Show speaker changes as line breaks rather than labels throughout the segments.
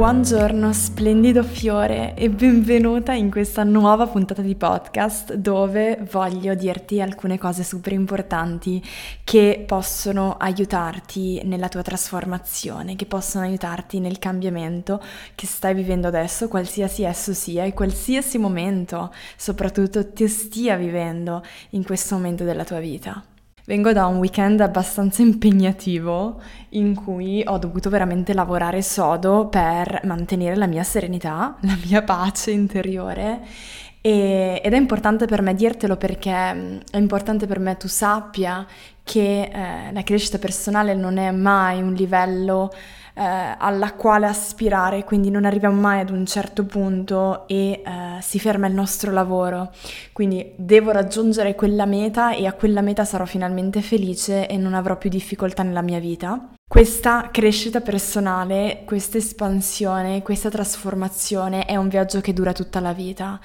Buongiorno, splendido fiore e benvenuta in questa nuova puntata di podcast dove voglio dirti alcune cose super importanti che possono aiutarti nella tua trasformazione, che possono aiutarti nel cambiamento che stai vivendo adesso, qualsiasi esso sia e qualsiasi momento soprattutto ti stia vivendo in questo momento della tua vita. Vengo da un weekend abbastanza impegnativo in cui ho dovuto veramente lavorare sodo per mantenere la mia serenità, la mia pace interiore. E, ed è importante per me dirtelo perché è importante per me tu sappia che eh, la crescita personale non è mai un livello eh, alla quale aspirare, quindi non arriviamo mai ad un certo punto e eh, si ferma il nostro lavoro. Quindi devo raggiungere quella meta e a quella meta sarò finalmente felice e non avrò più difficoltà nella mia vita. Questa crescita personale, questa espansione, questa trasformazione è un viaggio che dura tutta la vita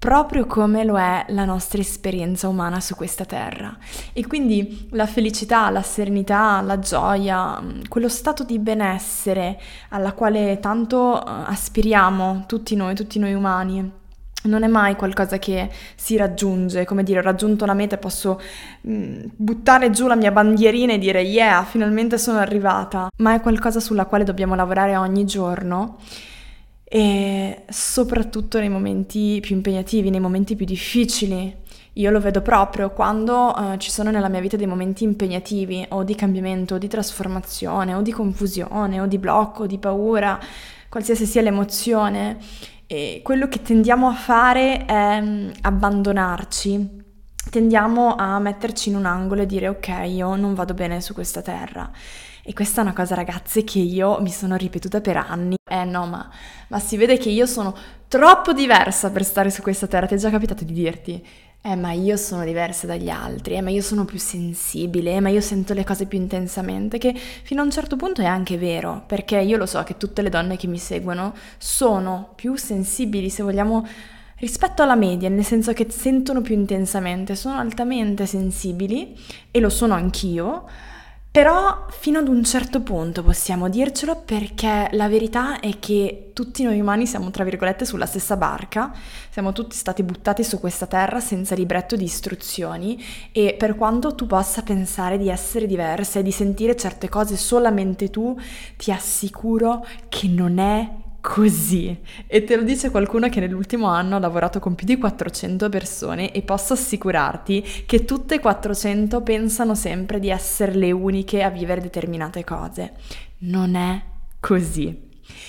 proprio come lo è la nostra esperienza umana su questa terra. E quindi la felicità, la serenità, la gioia, mm, quello stato di benessere alla quale tanto eh, aspiriamo tutti noi, tutti noi umani, non è mai qualcosa che si raggiunge, come dire, ho raggiunto la meta e posso mh, mm, buttare giù la mia bandierina e dire yeah, finalmente sono arrivata, ma è qualcosa sulla quale dobbiamo lavorare ogni giorno e soprattutto nei momenti più impegnativi, nei momenti più difficili. Io lo vedo proprio quando uh, ci sono nella mia vita dei momenti impegnativi o di cambiamento, o di trasformazione, o di confusione, o di blocco, o di paura, qualsiasi sia l'emozione. E quello che tendiamo a fare è um, abbandonarci, tendiamo a metterci in un angolo e dire ok, io non vado bene su questa terra. E questa è una cosa, ragazze, che io mi sono ripetuta per anni. Eh no, ma, ma si vede che io sono troppo diversa per stare su questa terra. Ti è già capitato di dirti? Eh, ma io sono diversa dagli altri, eh, ma io sono più sensibile, eh, ma io sento le cose più intensamente, che fino a un certo punto è anche vero, perché io lo so che tutte le donne che mi seguono sono più sensibili, se vogliamo, rispetto alla media, nel senso che sentono più intensamente, sono altamente sensibili, e lo sono anch'io, però fino ad un certo punto possiamo dircelo perché la verità è che tutti noi umani siamo tra virgolette sulla stessa barca, siamo tutti stati buttati su questa terra senza libretto di istruzioni e per quanto tu possa pensare di essere diversa e di sentire certe cose solamente tu, ti assicuro che non è così. E te lo dice qualcuno che nell'ultimo anno ha lavorato con più di 400 persone e posso assicurarti che tutte e 400 pensano sempre di essere le uniche a vivere determinate cose. Non è così.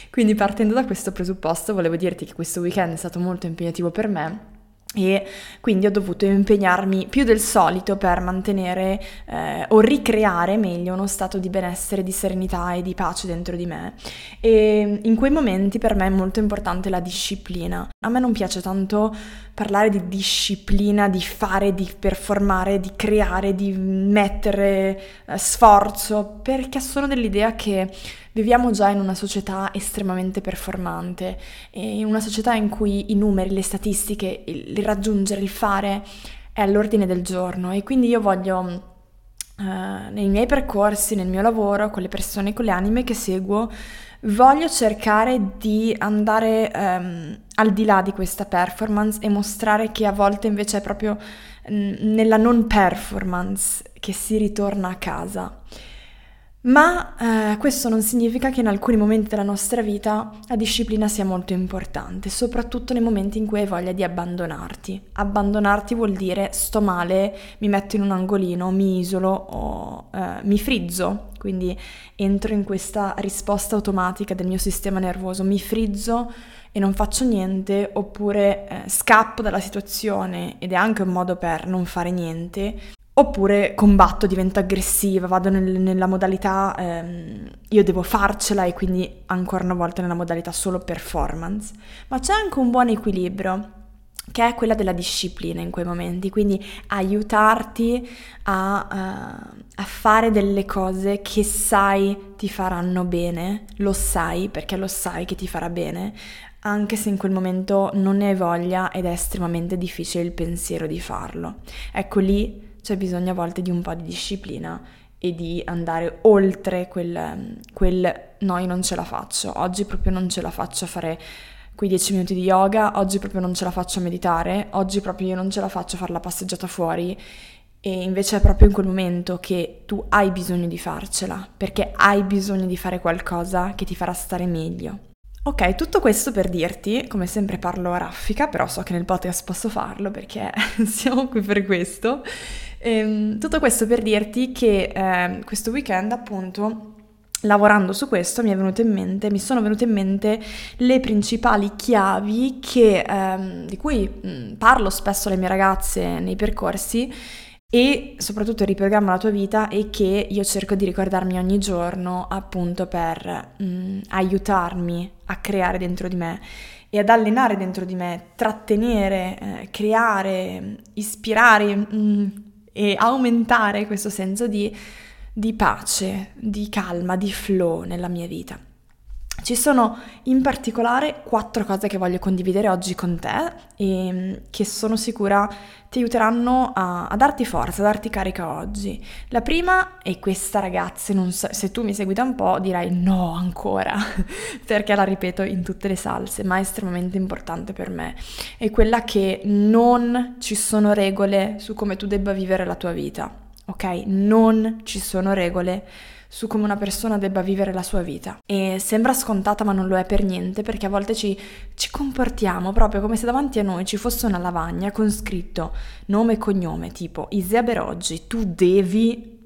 Quindi partendo da questo presupposto volevo dirti che questo weekend è stato molto impegnativo per me e quindi ho dovuto impegnarmi più del solito per mantenere eh, o ricreare meglio uno stato di benessere, di serenità e di pace dentro di me. E in quei momenti per me è molto importante la disciplina. A me non piace tanto parlare di disciplina, di fare, di performare, di creare, di mettere eh, sforzo, perché sono dell'idea che viviamo già in una società estremamente performante, in una società in cui i numeri, le statistiche, il raggiungere, il fare è all'ordine del giorno e quindi io voglio Uh, nei miei percorsi, nel mio lavoro, con le persone, con le anime che seguo, voglio cercare di andare um, al di là di questa performance e mostrare che a volte invece è proprio n- nella non performance che si ritorna a casa. Ma eh, questo non significa che in alcuni momenti della nostra vita la disciplina sia molto importante, soprattutto nei momenti in cui hai voglia di abbandonarti. Abbandonarti vuol dire sto male, mi metto in un angolino, mi isolo o eh, mi frizzo, quindi entro in questa risposta automatica del mio sistema nervoso, mi frizzo e non faccio niente oppure eh, scappo dalla situazione ed è anche un modo per non fare niente Oppure combatto, divento aggressiva, vado nel, nella modalità ehm, io devo farcela e quindi ancora una volta nella modalità solo performance. Ma c'è anche un buon equilibrio che è quella della disciplina in quei momenti, quindi aiutarti a, uh, a, fare delle cose che sai ti faranno bene, lo sai perché lo sai che ti farà bene, anche se in quel momento non ne hai voglia ed è estremamente difficile il pensiero di farlo. Ecco lì c'è bisogno a volte di un po' di disciplina e di andare oltre quel, quel no, io non ce la faccio, oggi proprio non ce la faccio a fare quei 10 minuti di yoga, oggi proprio non ce la faccio a meditare, oggi proprio io non ce la faccio a fare la passeggiata fuori e invece è proprio in quel momento che tu hai bisogno di farcela, perché hai bisogno di fare qualcosa che ti farà stare meglio. Ok, tutto questo per dirti, come sempre parlo a raffica, però so che nel podcast posso farlo perché siamo qui per questo. Ehm, tutto questo per dirti che eh, questo weekend appunto lavorando su questo mi, mente, mi, sono venute in mente le principali chiavi che, ehm, di cui mh, parlo spesso alle mie ragazze nei percorsi e soprattutto riprogramma la tua vita e che io cerco di ricordarmi ogni giorno appunto per mh, aiutarmi a creare dentro di me e ad allenare dentro di me, trattenere, eh, creare, ispirare mh, e aumentare questo senso di di pace, di calma, di flow nella mia vita. Ci sono in particolare quattro cose che voglio condividere oggi con te e mm, che sono sicura ti aiuteranno a, a darti forza, a darti carica oggi. La prima, e questa ragazza, so, se tu mi segui da un po' dirai no ancora, perché la ripeto in tutte le salse, ma è estremamente importante per me, è quella che non ci sono regole su come tu debba vivere la tua vita ok? Non ci sono regole su come una persona debba vivere la sua vita. E sembra scontata ma non lo è per niente perché a volte ci, ci, comportiamo proprio come se davanti a noi ci fosse una lavagna con scritto nome e cognome tipo Isea Beroggi, tu devi,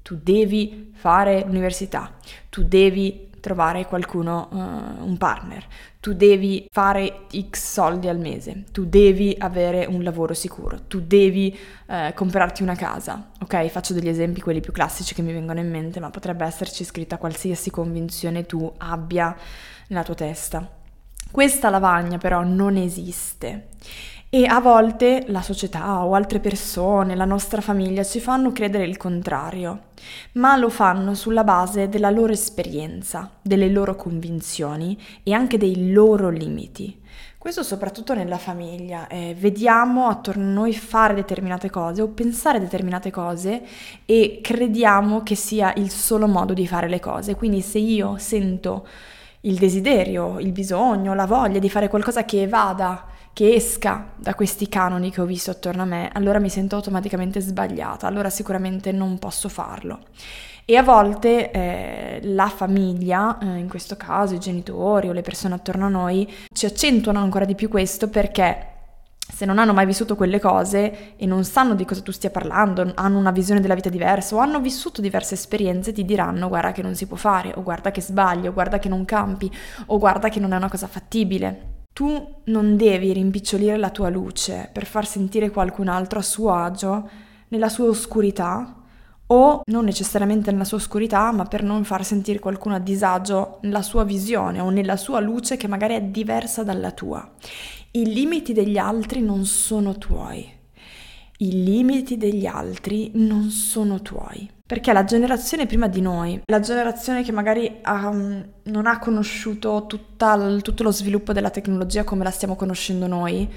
tu devi fare l'università, tu devi trovare qualcuno, uh, un partner, tu devi fare x soldi al mese, tu devi avere un lavoro sicuro, tu devi uh, comprarti una casa. Ok, faccio degli esempi, quelli più classici che mi vengono in mente, ma potrebbe esserci scritta qualsiasi convinzione tu abbia nella tua testa. Questa lavagna però non esiste e a volte la società o altre persone, la nostra famiglia ci fanno credere il contrario, ma lo fanno sulla base della loro esperienza, delle loro convinzioni e anche dei loro limiti. Questo soprattutto nella famiglia. Eh, vediamo attorno a noi fare determinate cose o pensare determinate cose e crediamo che sia il solo modo di fare le cose. Quindi se io sento il desiderio, il bisogno, la voglia di fare qualcosa che vada che esca da questi canoni che ho visto attorno a me, allora mi sento automaticamente sbagliata, allora sicuramente non posso farlo. E a volte eh, la famiglia, eh, in questo caso i genitori o le persone attorno a noi, ci accentuano ancora di più questo perché se non hanno mai vissuto quelle cose e non sanno di cosa tu stia parlando, hanno una visione della vita diversa o hanno vissuto diverse esperienze, ti diranno guarda che non si può fare, o guarda che sbagli, o guarda che non campi, o guarda che non è una cosa fattibile. Tu non devi rimpicciolire la tua luce per far sentire qualcun altro a suo agio nella sua oscurità o non necessariamente nella sua oscurità, ma per non far sentire qualcuno a disagio nella sua visione o nella sua luce che magari è diversa dalla tua. I limiti degli altri non sono tuoi. I limiti degli altri non sono tuoi. Perché la generazione prima di noi, la generazione che magari um, non ha conosciuto tutta, tutto lo sviluppo della tecnologia come la stiamo conoscendo noi,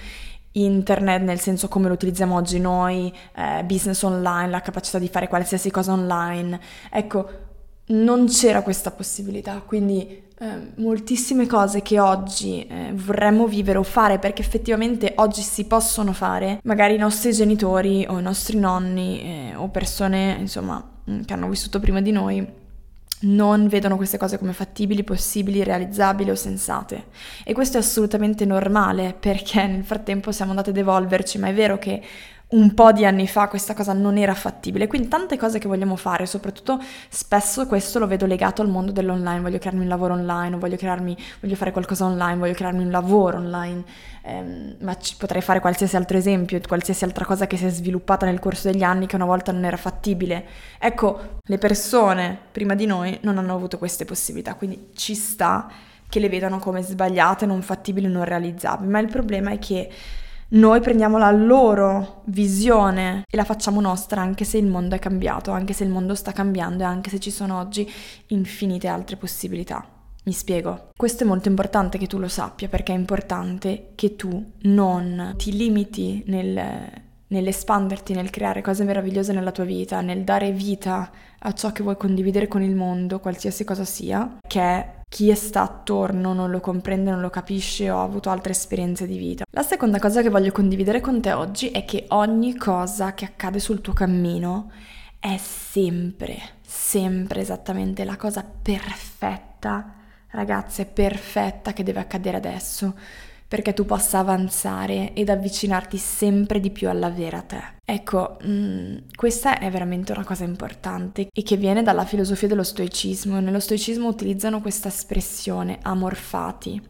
internet nel senso come lo utilizziamo oggi noi, eh, business online, la capacità di fare qualsiasi cosa online, ecco, non c'era questa possibilità, quindi eh, moltissime cose che oggi eh, vorremmo vivere o fare perché effettivamente oggi si possono fare, magari i nostri genitori o i nostri nonni eh, o persone, insomma, Mm, che hanno vissuto prima di noi non vedono queste cose come fattibili, possibili, realizzabili o sensate. E questo è assolutamente normale perché nel frattempo siamo andati ad evolverci, ma è vero che un po' di anni fa questa cosa non era fattibile, quindi tante cose che vogliamo fare, soprattutto spesso questo lo vedo legato al mondo dell'online, voglio crearmi un lavoro online, voglio, crearmi, voglio fare qualcosa online, voglio crearmi un lavoro online, ehm, ma ci, potrei fare qualsiasi altro esempio, qualsiasi altra cosa che si è sviluppata nel corso degli anni che una volta non era fattibile. Ecco, le persone prima di noi non hanno avuto queste possibilità, quindi ci sta che le vedano come sbagliate, non fattibili, non realizzabili, ma il problema è che noi prendiamo la loro visione e la facciamo nostra anche se il mondo è cambiato, anche se il mondo sta cambiando e anche se ci sono oggi infinite altre possibilità. Mi spiego. Questo è molto importante che tu lo sappia perché è importante che tu non ti limiti nel, nell'espanderti, nel creare cose meravigliose nella tua vita, nel dare vita a ciò che vuoi condividere con il mondo, qualsiasi cosa sia, che chi sta attorno non lo comprende, non lo capisce o ha avuto altre esperienze di vita. La seconda cosa che voglio condividere con te oggi è che ogni cosa che accade sul tuo cammino è sempre, sempre esattamente la cosa perfetta, ragazza, è perfetta che deve accadere adesso perché tu possa avanzare ed avvicinarti sempre di più alla vera te. Ecco, mh, mm, questa è veramente una cosa importante e che viene dalla filosofia dello stoicismo. Nello stoicismo utilizzano questa espressione amorfati.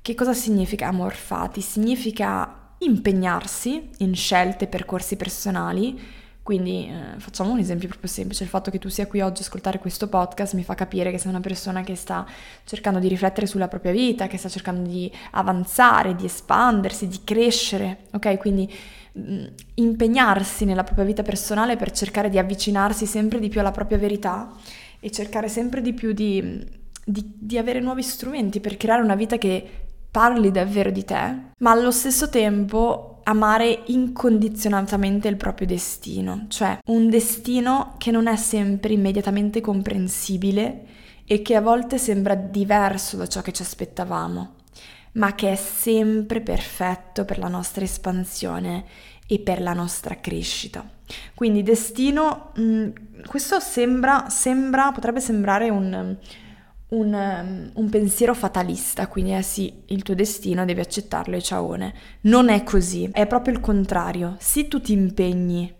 Che cosa significa amorfati? Significa impegnarsi in scelte e percorsi personali quindi eh, facciamo un esempio proprio semplice, il fatto che tu sia qui oggi a ascoltare questo podcast mi fa capire che sei una persona che sta cercando di riflettere sulla propria vita, che sta cercando di avanzare, di espandersi, di crescere, ok? Quindi mh, mm, impegnarsi nella propria vita personale per cercare di avvicinarsi sempre di più alla propria verità e cercare sempre di più di, di, di avere nuovi strumenti per creare una vita che parli davvero di te, ma allo stesso tempo amare incondizionatamente il proprio destino, cioè un destino che non è sempre immediatamente comprensibile e che a volte sembra diverso da ciò che ci aspettavamo, ma che è sempre perfetto per la nostra espansione e per la nostra crescita. Quindi destino, mh, mm, questo sembra, sembra, potrebbe sembrare un un, um, un, pensiero fatalista, quindi eh sì, il tuo destino devi accettarlo e ciaone. Non è così, è proprio il contrario. Sì, tu ti impegni,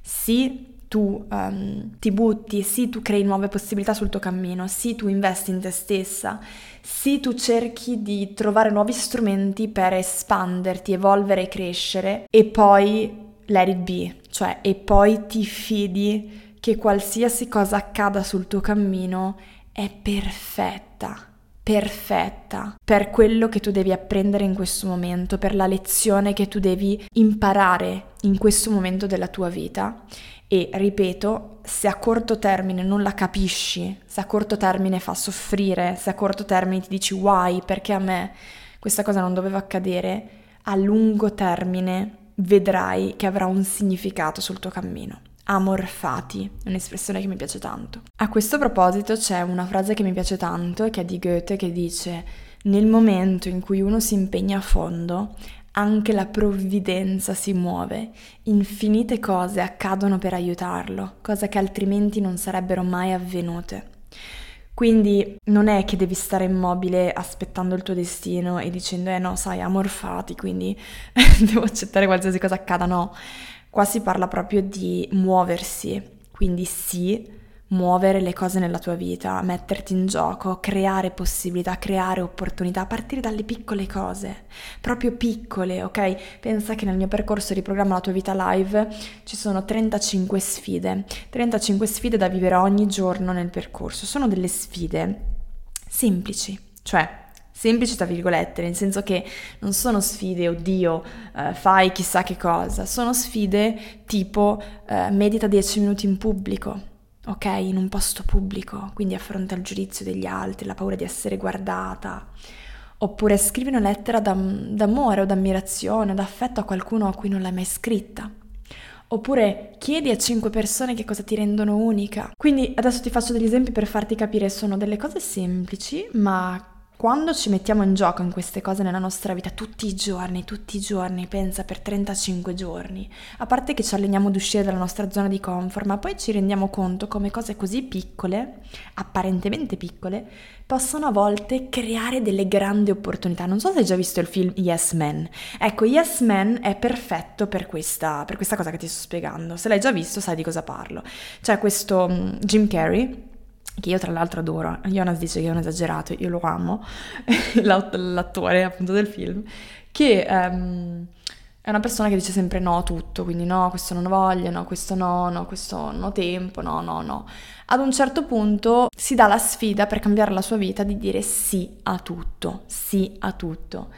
sì, tu um, ti butti, sì, tu crei nuove possibilità sul tuo cammino, sì, tu investi in te stessa, sì, tu cerchi di trovare nuovi strumenti per espanderti, evolvere e crescere e poi let it be, cioè e poi ti fidi che qualsiasi cosa accada sul tuo cammino è perfetta, perfetta per quello che tu devi apprendere in questo momento, per la lezione che tu devi imparare in questo momento della tua vita. E ripeto, se a corto termine non la capisci, se a corto termine fa soffrire, se a corto termine ti dici why, perché a me questa cosa non doveva accadere, a lungo termine vedrai che avrà un significato sul tuo cammino amorfati, un'espressione che mi piace tanto. A questo proposito c'è una frase che mi piace tanto che è di Goethe che dice nel momento in cui uno si impegna a fondo, anche la provvidenza si muove, infinite cose accadono per aiutarlo, cose che altrimenti non sarebbero mai avvenute. Quindi non è che devi stare immobile aspettando il tuo destino e dicendo eh no, sai, amorfati, quindi devo accettare qualsiasi cosa accada, no Qua si parla proprio di muoversi, quindi sì, muovere le cose nella tua vita, metterti in gioco, creare possibilità, creare opportunità, a partire dalle piccole cose, proprio piccole, ok? Pensa che nel mio percorso di programma La tua vita live ci sono 35 sfide, 35 sfide da vivere ogni giorno nel percorso, sono delle sfide semplici, cioè semplici tra virgolette, nel senso che non sono sfide, oddio, eh, fai chissà che cosa, sono sfide tipo eh, medita 10 minuti in pubblico, ok? In un posto pubblico, quindi affronta il giudizio degli altri, la paura di essere guardata. Oppure scrivi una lettera d'am- d'amore o d'ammirazione, d'affetto a qualcuno a cui non l'hai mai scritta. Oppure chiedi a 5 persone che cosa ti rendono unica. Quindi adesso ti faccio degli esempi per farti capire, sono delle cose semplici, ma quando ci mettiamo in gioco in queste cose nella nostra vita tutti i giorni, tutti i giorni, pensa per 35 giorni, a parte che ci alleniamo ad uscire dalla nostra zona di comfort, ma poi ci rendiamo conto come cose così piccole, apparentemente piccole, possono a volte creare delle grandi opportunità. Non so se hai già visto il film Yes Man. Ecco, Yes Man è perfetto per questa, per questa cosa che ti sto spiegando. Se l'hai già visto sai di cosa parlo. C'è questo um, Jim Carrey che io tra l'altro adoro, Jonas dice che è un esagerato, io lo amo, l'attore appunto del film, che um, è una persona che dice sempre no a tutto, quindi no, questo non voglio, no, questo no, no, questo non ho tempo, no, no, no. Ad un certo punto si dà la sfida per cambiare la sua vita di dire sì a tutto, sì a tutto.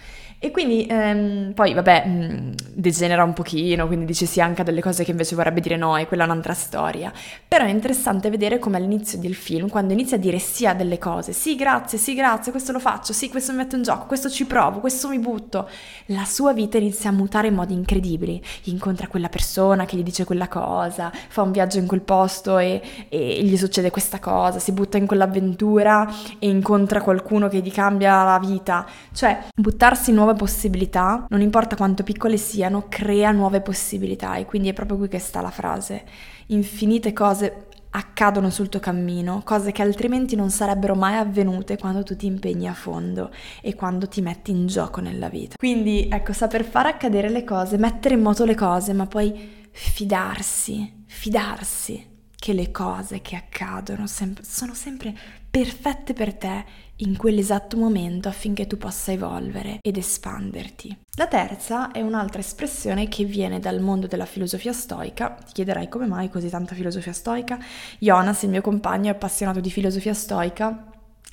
E quindi ehm, poi vabbè mm, degenera un pochino, quindi dice sì anche a delle cose che invece vorrebbe dire no e quella è un'altra storia. Però è interessante vedere come all'inizio del film, quando inizia a dire sì a delle cose, sì grazie, sì grazie, questo lo faccio, sì questo mi metto in gioco, questo ci provo, questo mi butto, la sua vita inizia a mutare in modi incredibili. Incontra quella persona che gli dice quella cosa, fa un viaggio in quel posto e, e gli succede questa cosa, si butta in quell'avventura e incontra qualcuno che gli cambia la vita. Cioè, buttarsi in nuove possibilità, non importa quanto piccole siano, crea nuove possibilità e quindi è proprio qui che sta la frase. Infinite cose accadono sul tuo cammino, cose che altrimenti non sarebbero mai avvenute quando tu ti impegni a fondo e quando ti metti in gioco nella vita. Quindi ecco, saper fare accadere le cose, mettere in moto le cose, ma poi fidarsi, fidarsi che le cose che accadono sem- sono sempre perfette per te in quell'esatto momento affinché tu possa evolvere ed espanderti. La terza è un'altra espressione che viene dal mondo della filosofia stoica. Ti chiederai come mai così tanta filosofia stoica? Jonas, il mio compagno, è appassionato di filosofia stoica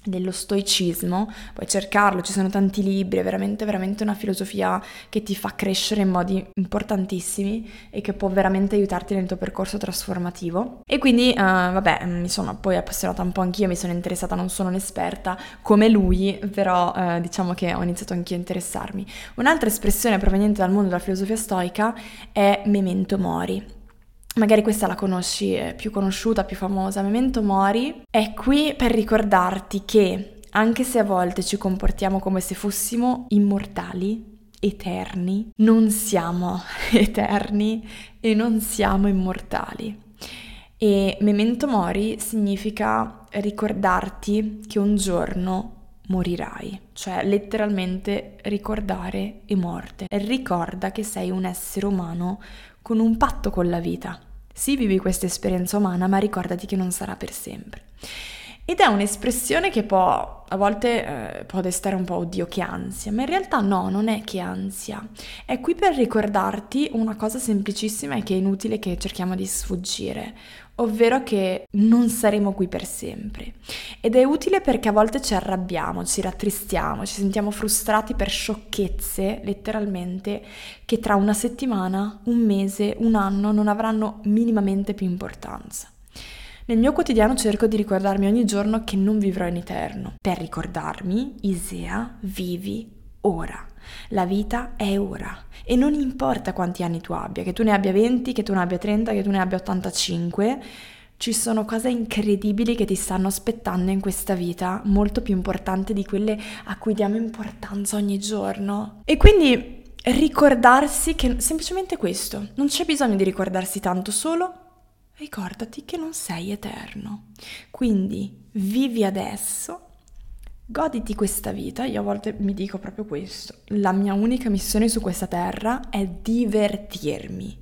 dello stoicismo, puoi cercarlo, ci sono tanti libri, è veramente, veramente una filosofia che ti fa crescere in modi importantissimi e che può veramente aiutarti nel tuo percorso trasformativo. E quindi, uh, vabbè, mi sono poi appassionata un po' anch'io, mi sono interessata, non sono un'esperta come lui, però uh, diciamo che ho iniziato anch'io a interessarmi. Un'altra espressione proveniente dal mondo della filosofia stoica è memento mori. Magari questa la conosci, è più conosciuta, più famosa. Memento Mori è qui per ricordarti che anche se a volte ci comportiamo come se fossimo immortali, eterni, non siamo eterni e non siamo immortali. E memento mori significa ricordarti che un giorno morirai, cioè letteralmente ricordare e morte. Ricorda che sei un essere umano con un patto con la vita. Sì, vivi questa esperienza umana, ma ricordati che non sarà per sempre. Ed è un'espressione che può, a volte eh, può destare un po' oddio che ansia, ma in realtà no, non è che ansia. È qui per ricordarti una cosa semplicissima e che è inutile che cerchiamo di sfuggire, ovvero che non saremo qui per sempre. Ed è utile perché a volte ci arrabbiamo, ci rattristiamo, ci sentiamo frustrati per sciocchezze, letteralmente, che tra una settimana, un mese, un anno non avranno minimamente più importanza. Nel mio quotidiano cerco di ricordarmi ogni giorno che non vivrò in eterno. Per ricordarmi, Isea, vivi ora. La vita è ora e non importa quanti anni tu abbia, che tu ne abbia 20, che tu ne abbia 30, che tu ne abbia 85, ci sono cose incredibili che ti stanno aspettando in questa vita, molto più importanti di quelle a cui diamo importanza ogni giorno. E quindi ricordarsi che semplicemente questo, non c'è bisogno di ricordarsi tanto, solo ricordati che non sei eterno. Quindi vivi adesso Goditi questa vita, io a volte mi dico proprio questo, la mia unica missione su questa terra è divertirmi,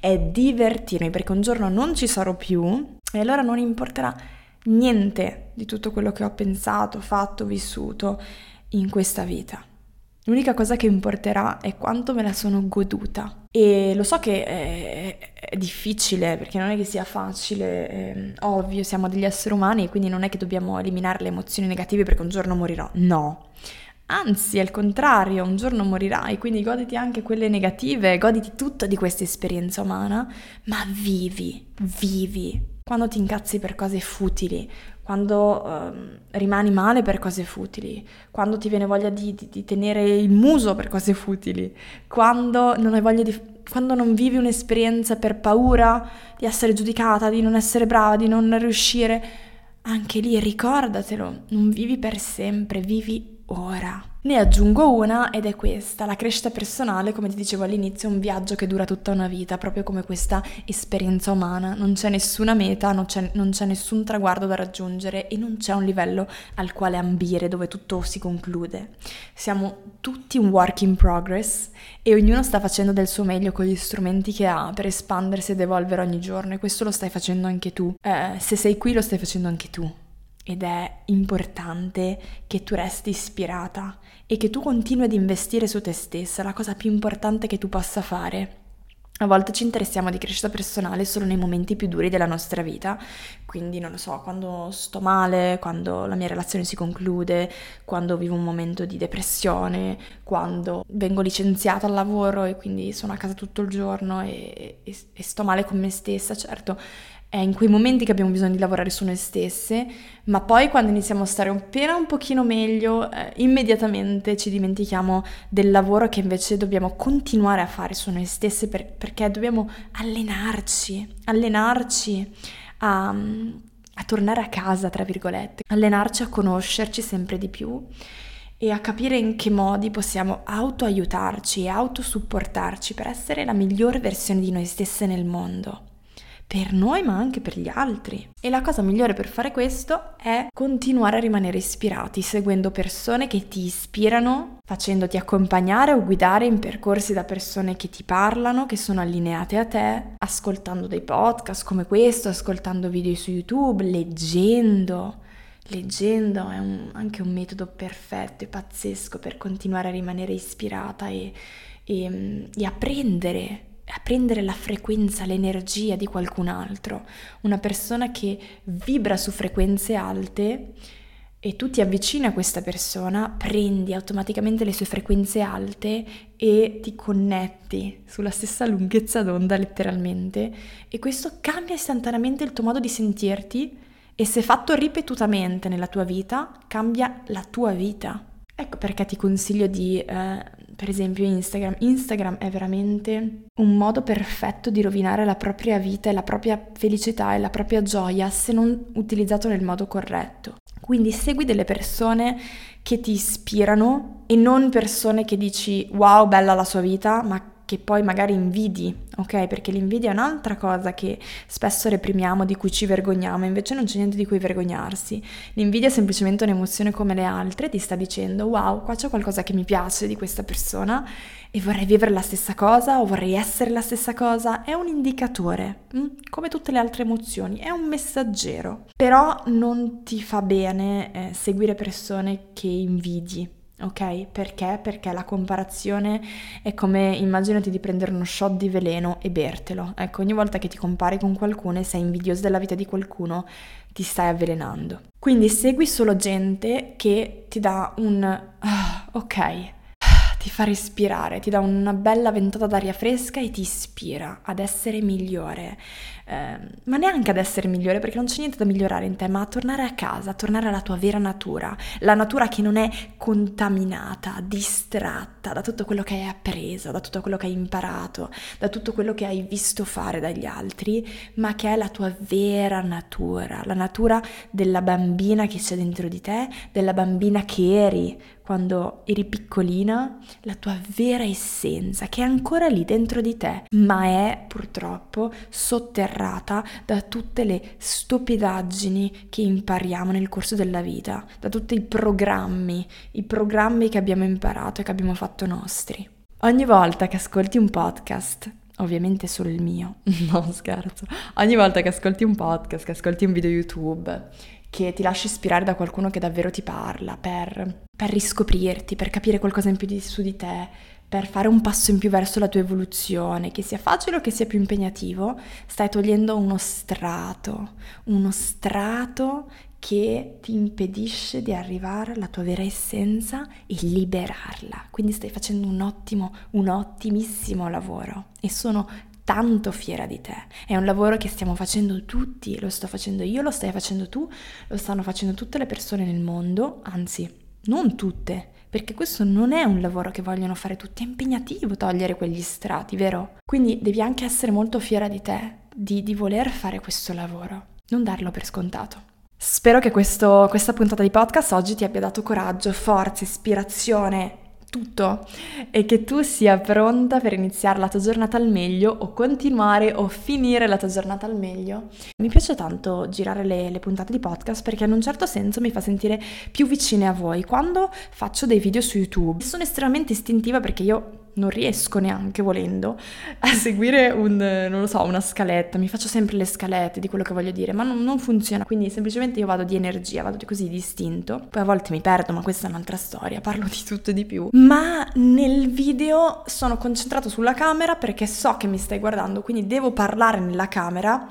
è divertirmi perché un giorno non ci sarò più e allora non importerà niente di tutto quello che ho pensato, fatto, vissuto in questa vita. L'unica cosa che importerà è quanto me la sono goduta. E lo so che è, è difficile perché non è che sia facile, è ovvio, siamo degli esseri umani e quindi non è che dobbiamo eliminare le emozioni negative perché un giorno morirò. No. Anzi, al contrario, un giorno morirai, quindi goditi anche quelle negative, goditi tutta di questa esperienza umana, ma vivi, vivi. Quando ti incazzi per cose futili, quando um, rimani male per cose futili, quando ti viene voglia di, di, di, tenere il muso per cose futili, quando non hai voglia di... quando non vivi un'esperienza per paura di essere giudicata, di non essere brava, di non riuscire, anche lì ricordatelo, non vivi per sempre, vivi ora. Ne aggiungo una ed è questa, la crescita personale, come ti dicevo all'inizio, è un viaggio che dura tutta una vita, proprio come questa esperienza umana, non c'è nessuna meta, non c'è, non c'è nessun traguardo da raggiungere e non c'è un livello al quale ambire dove tutto si conclude. Siamo tutti un work in progress e ognuno sta facendo del suo meglio con gli strumenti che ha per espandersi ed evolvere ogni giorno e questo lo stai facendo anche tu. Eh, se sei qui lo stai facendo anche tu ed è importante che tu resti ispirata e che tu continui ad investire su te stessa, la cosa più importante che tu possa fare. A volte ci interessiamo di crescita personale solo nei momenti più duri della nostra vita, quindi non lo so, quando sto male, quando la mia relazione si conclude, quando vivo un momento di depressione, quando vengo licenziata al lavoro e quindi sono a casa tutto il giorno e, e, e sto male con me stessa, certo è in quei momenti che abbiamo bisogno di lavorare su noi stesse, ma poi quando iniziamo a stare appena un pochino meglio, eh, immediatamente ci dimentichiamo del lavoro che invece dobbiamo continuare a fare su noi stesse per, perché dobbiamo allenarci, allenarci a, a tornare a casa, tra virgolette, allenarci a conoscerci sempre di più e a capire in che modi possiamo autoaiutarci e autosupportarci per essere la migliore versione di noi stesse nel mondo per noi ma anche per gli altri. E la cosa migliore per fare questo è continuare a rimanere ispirati, seguendo persone che ti ispirano, facendoti accompagnare o guidare in percorsi da persone che ti parlano, che sono allineate a te, ascoltando dei podcast come questo, ascoltando video su YouTube, leggendo. Leggendo è un, anche un metodo perfetto e pazzesco per continuare a rimanere ispirata e, e, e apprendere a prendere la frequenza, l'energia di qualcun altro, una persona che vibra su frequenze alte e tu ti avvicini a questa persona, prendi automaticamente le sue frequenze alte e ti connetti sulla stessa lunghezza d'onda letteralmente e questo cambia istantaneamente il tuo modo di sentirti e se fatto ripetutamente nella tua vita cambia la tua vita. Ecco perché ti consiglio di eh, per esempio Instagram. Instagram è veramente un modo perfetto di rovinare la propria vita e la propria felicità e la propria gioia se non utilizzato nel modo corretto. Quindi segui delle persone che ti ispirano e non persone che dici wow, bella la sua vita, ma che poi magari invidi, ok? Perché l'invidia è un'altra cosa che spesso reprimiamo, di cui ci vergogniamo, invece non c'è niente di cui vergognarsi. L'invidia è semplicemente un'emozione come le altre, ti sta dicendo wow, qua c'è qualcosa che mi piace di questa persona e vorrei vivere la stessa cosa o vorrei essere la stessa cosa, è un indicatore, hm? come tutte le altre emozioni, è un messaggero. Però non ti fa bene eh, seguire persone che invidi Ok? Perché? Perché la comparazione è come immaginati di prendere uno shot di veleno e bertelo. Ecco, ogni volta che ti compari con qualcuno e sei invidioso della vita di qualcuno, ti stai avvelenando. Quindi segui solo gente che ti dà un ah, ok, ti fa respirare, ti dà una bella ventata d'aria fresca e ti ispira ad essere migliore. Eh, ma neanche ad essere migliore perché non c'è niente da migliorare in te, ma a tornare a casa, a tornare alla tua vera natura, la natura che non è contaminata, distratta da tutto quello che hai appreso, da tutto quello che hai imparato, da tutto quello che hai visto fare dagli altri, ma che è la tua vera natura, la natura della bambina che c'è dentro di te, della bambina che eri quando eri piccolina, la tua vera essenza che è ancora lì dentro di te, ma è purtroppo sotterrata da tutte le stupidaggini che impariamo nel corso della vita, da tutti i programmi, i programmi che abbiamo imparato e che abbiamo fatto nostri. Ogni volta che ascolti un podcast, ovviamente solo il mio, no scherzo, ogni volta che ascolti un podcast, che ascolti un video YouTube, che ti lasci ispirare da qualcuno che davvero ti parla, per, per riscoprirti, per capire qualcosa in più di, su di te, per fare un passo in più verso la tua evoluzione, che sia facile o che sia più impegnativo, stai togliendo uno strato, uno strato che ti impedisce di arrivare alla tua vera essenza e liberarla. Quindi stai facendo un ottimo, un ottimissimo lavoro e sono tanto fiera di te. È un lavoro che stiamo facendo tutti, lo sto facendo io, lo stai facendo tu, lo stanno facendo tutte le persone nel mondo, anzi, non tutte, perché questo non è un lavoro che vogliono fare tutti, è impegnativo togliere quegli strati, vero? Quindi devi anche essere molto fiera di te, di, di voler fare questo lavoro, non darlo per scontato. Spero che questo, questa puntata di podcast oggi ti abbia dato coraggio, forza, ispirazione tutto e che tu sia pronta per iniziare la tua giornata al meglio o continuare o finire la tua giornata al meglio. Mi piace tanto girare le, le, puntate di podcast perché in un certo senso mi fa sentire più vicine a voi. Quando faccio dei video su YouTube sono estremamente istintiva perché io non riesco neanche volendo a seguire un, so, una scaletta, mi faccio sempre le scalette di quello che voglio dire, ma non, non funziona, quindi semplicemente io vado di energia, vado così distinto, poi a volte mi perdo, ma questa è un'altra storia, parlo di tutto e di più, ma nel video sono concentrato sulla camera perché so che mi stai guardando, quindi devo parlare nella camera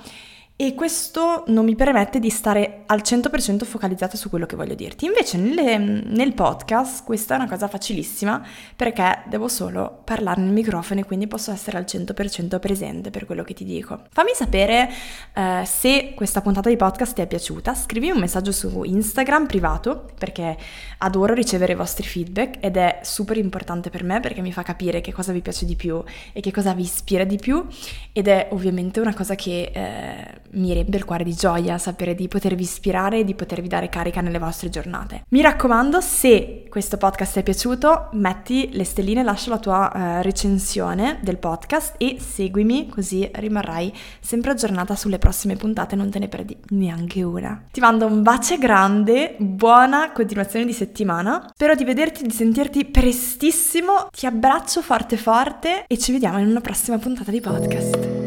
e questo non mi permette di stare al 100% focalizzata su quello che voglio dirti. Invece nelle, nel podcast questa è una cosa facilissima perché devo solo parlare nel microfono e quindi posso essere al 100% presente per quello che ti dico. Fammi sapere eh, se questa puntata di podcast ti è piaciuta, scrivimi un messaggio su Instagram privato perché adoro ricevere i vostri feedback ed è super importante per me perché mi fa capire che cosa vi piace di più e che cosa vi ispira di più ed è ovviamente una cosa che... Eh, mi riempie il cuore di gioia sapere di potervi ispirare e di potervi dare carica nelle vostre giornate. Mi raccomando, se questo podcast ti è piaciuto, metti le stelline, lascia la tua uh, recensione del podcast e seguimi così rimarrai sempre aggiornata sulle prossime puntate, non te ne perdi neanche una. Ti mando un bacio grande, buona continuazione di settimana. Spero di vederti, di sentirti prestissimo. Ti abbraccio forte forte e ci vediamo in una prossima puntata di podcast.